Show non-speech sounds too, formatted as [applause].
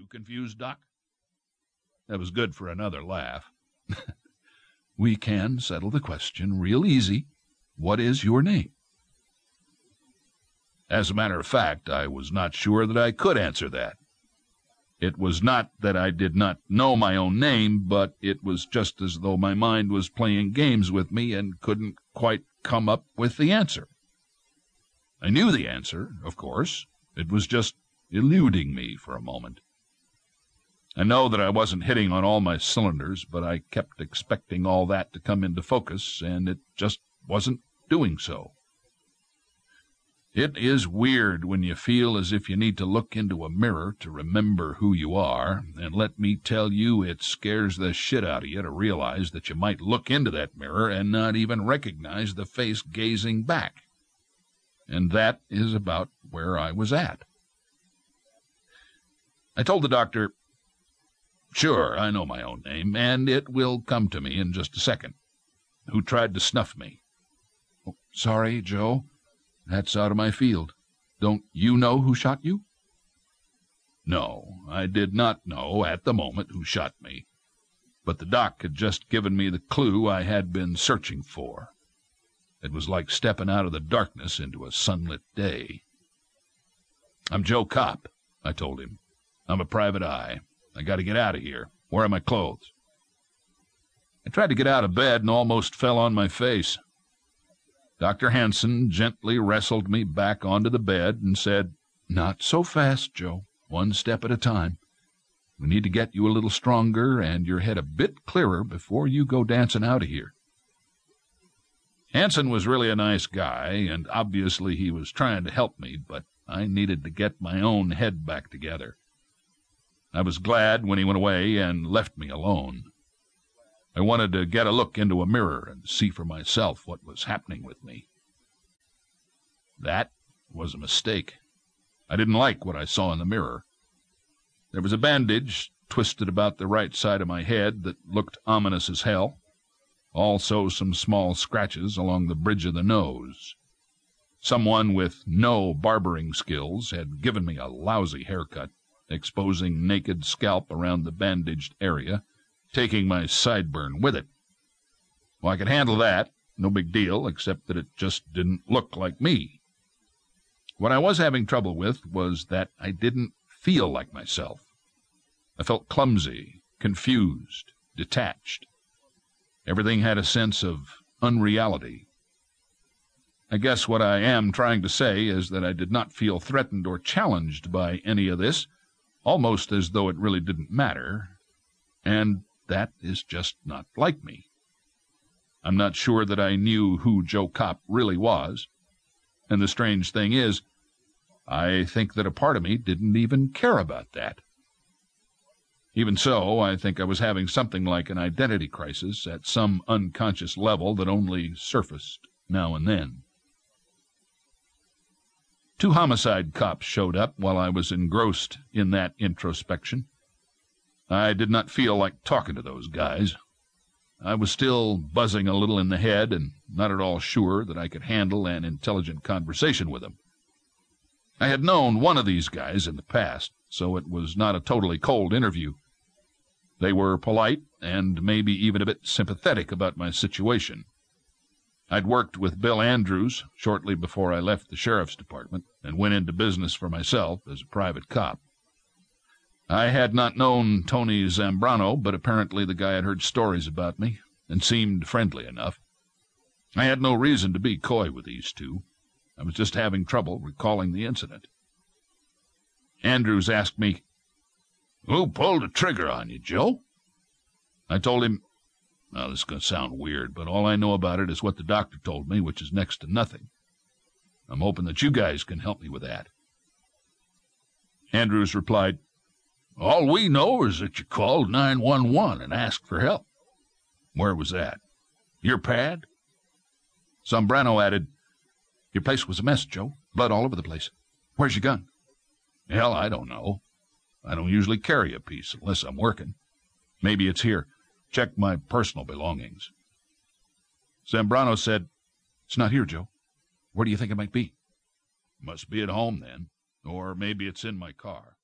you confused, Doc? That was good for another laugh. [laughs] we can settle the question real easy. What is your name? As a matter of fact, I was not sure that I could answer that. It was not that I did not know my own name, but it was just as though my mind was playing games with me and couldn't quite come up with the answer. I knew the answer, of course. It was just eluding me for a moment. I know that I wasn't hitting on all my cylinders, but I kept expecting all that to come into focus, and it just wasn't doing so. It is weird when you feel as if you need to look into a mirror to remember who you are, and let me tell you, it scares the shit out of you to realize that you might look into that mirror and not even recognize the face gazing back. And that is about where I was at. I told the doctor, Sure, I know my own name, and it will come to me in just a second. Who tried to snuff me? Oh, sorry, Joe. That's out of my field. Don't you know who shot you? No, I did not know at the moment who shot me, but the doc had just given me the clue I had been searching for. It was like stepping out of the darkness into a sunlit day. I'm Joe Copp, I told him. I'm a private eye. I got to get out of here. Where are my clothes? I tried to get out of bed and almost fell on my face. Dr. Hanson gently wrestled me back onto the bed and said, Not so fast, Joe. One step at a time. We need to get you a little stronger and your head a bit clearer before you go dancing out of here. Hanson was really a nice guy, and obviously he was trying to help me, but I needed to get my own head back together. I was glad when he went away and left me alone. I wanted to get a look into a mirror and see for myself what was happening with me. That was a mistake. I didn't like what I saw in the mirror. There was a bandage twisted about the right side of my head that looked ominous as hell. Also, some small scratches along the bridge of the nose. Someone with no barbering skills had given me a lousy haircut exposing naked scalp around the bandaged area, taking my sideburn with it. Well, I could handle that, no big deal, except that it just didn't look like me. What I was having trouble with was that I didn't feel like myself. I felt clumsy, confused, detached. Everything had a sense of unreality. I guess what I am trying to say is that I did not feel threatened or challenged by any of this almost as though it really didn't matter, and that is just not like me. I'm not sure that I knew who Joe Copp really was, and the strange thing is, I think that a part of me didn't even care about that. Even so, I think I was having something like an identity crisis at some unconscious level that only surfaced now and then. Two homicide cops showed up while I was engrossed in that introspection. I did not feel like talking to those guys. I was still buzzing a little in the head and not at all sure that I could handle an intelligent conversation with them. I had known one of these guys in the past, so it was not a totally cold interview. They were polite and maybe even a bit sympathetic about my situation. I'd worked with Bill Andrews shortly before I left the sheriff's department and went into business for myself as a private cop. I had not known Tony Zambrano, but apparently the guy had heard stories about me and seemed friendly enough. I had no reason to be coy with these two. I was just having trouble recalling the incident. Andrews asked me, Who pulled the trigger on you, Joe? I told him now, this is going to sound weird, but all I know about it is what the doctor told me, which is next to nothing. I'm hoping that you guys can help me with that. Andrews replied, All we know is that you called 911 and asked for help. Where was that? Your pad? Zambrano added, Your place was a mess, Joe. Blood all over the place. Where's your gun? Hell, I don't know. I don't usually carry a piece unless I'm working. Maybe it's here. Check my personal belongings. Zambrano said, It's not here, Joe. Where do you think it might be? Must be at home, then. Or maybe it's in my car.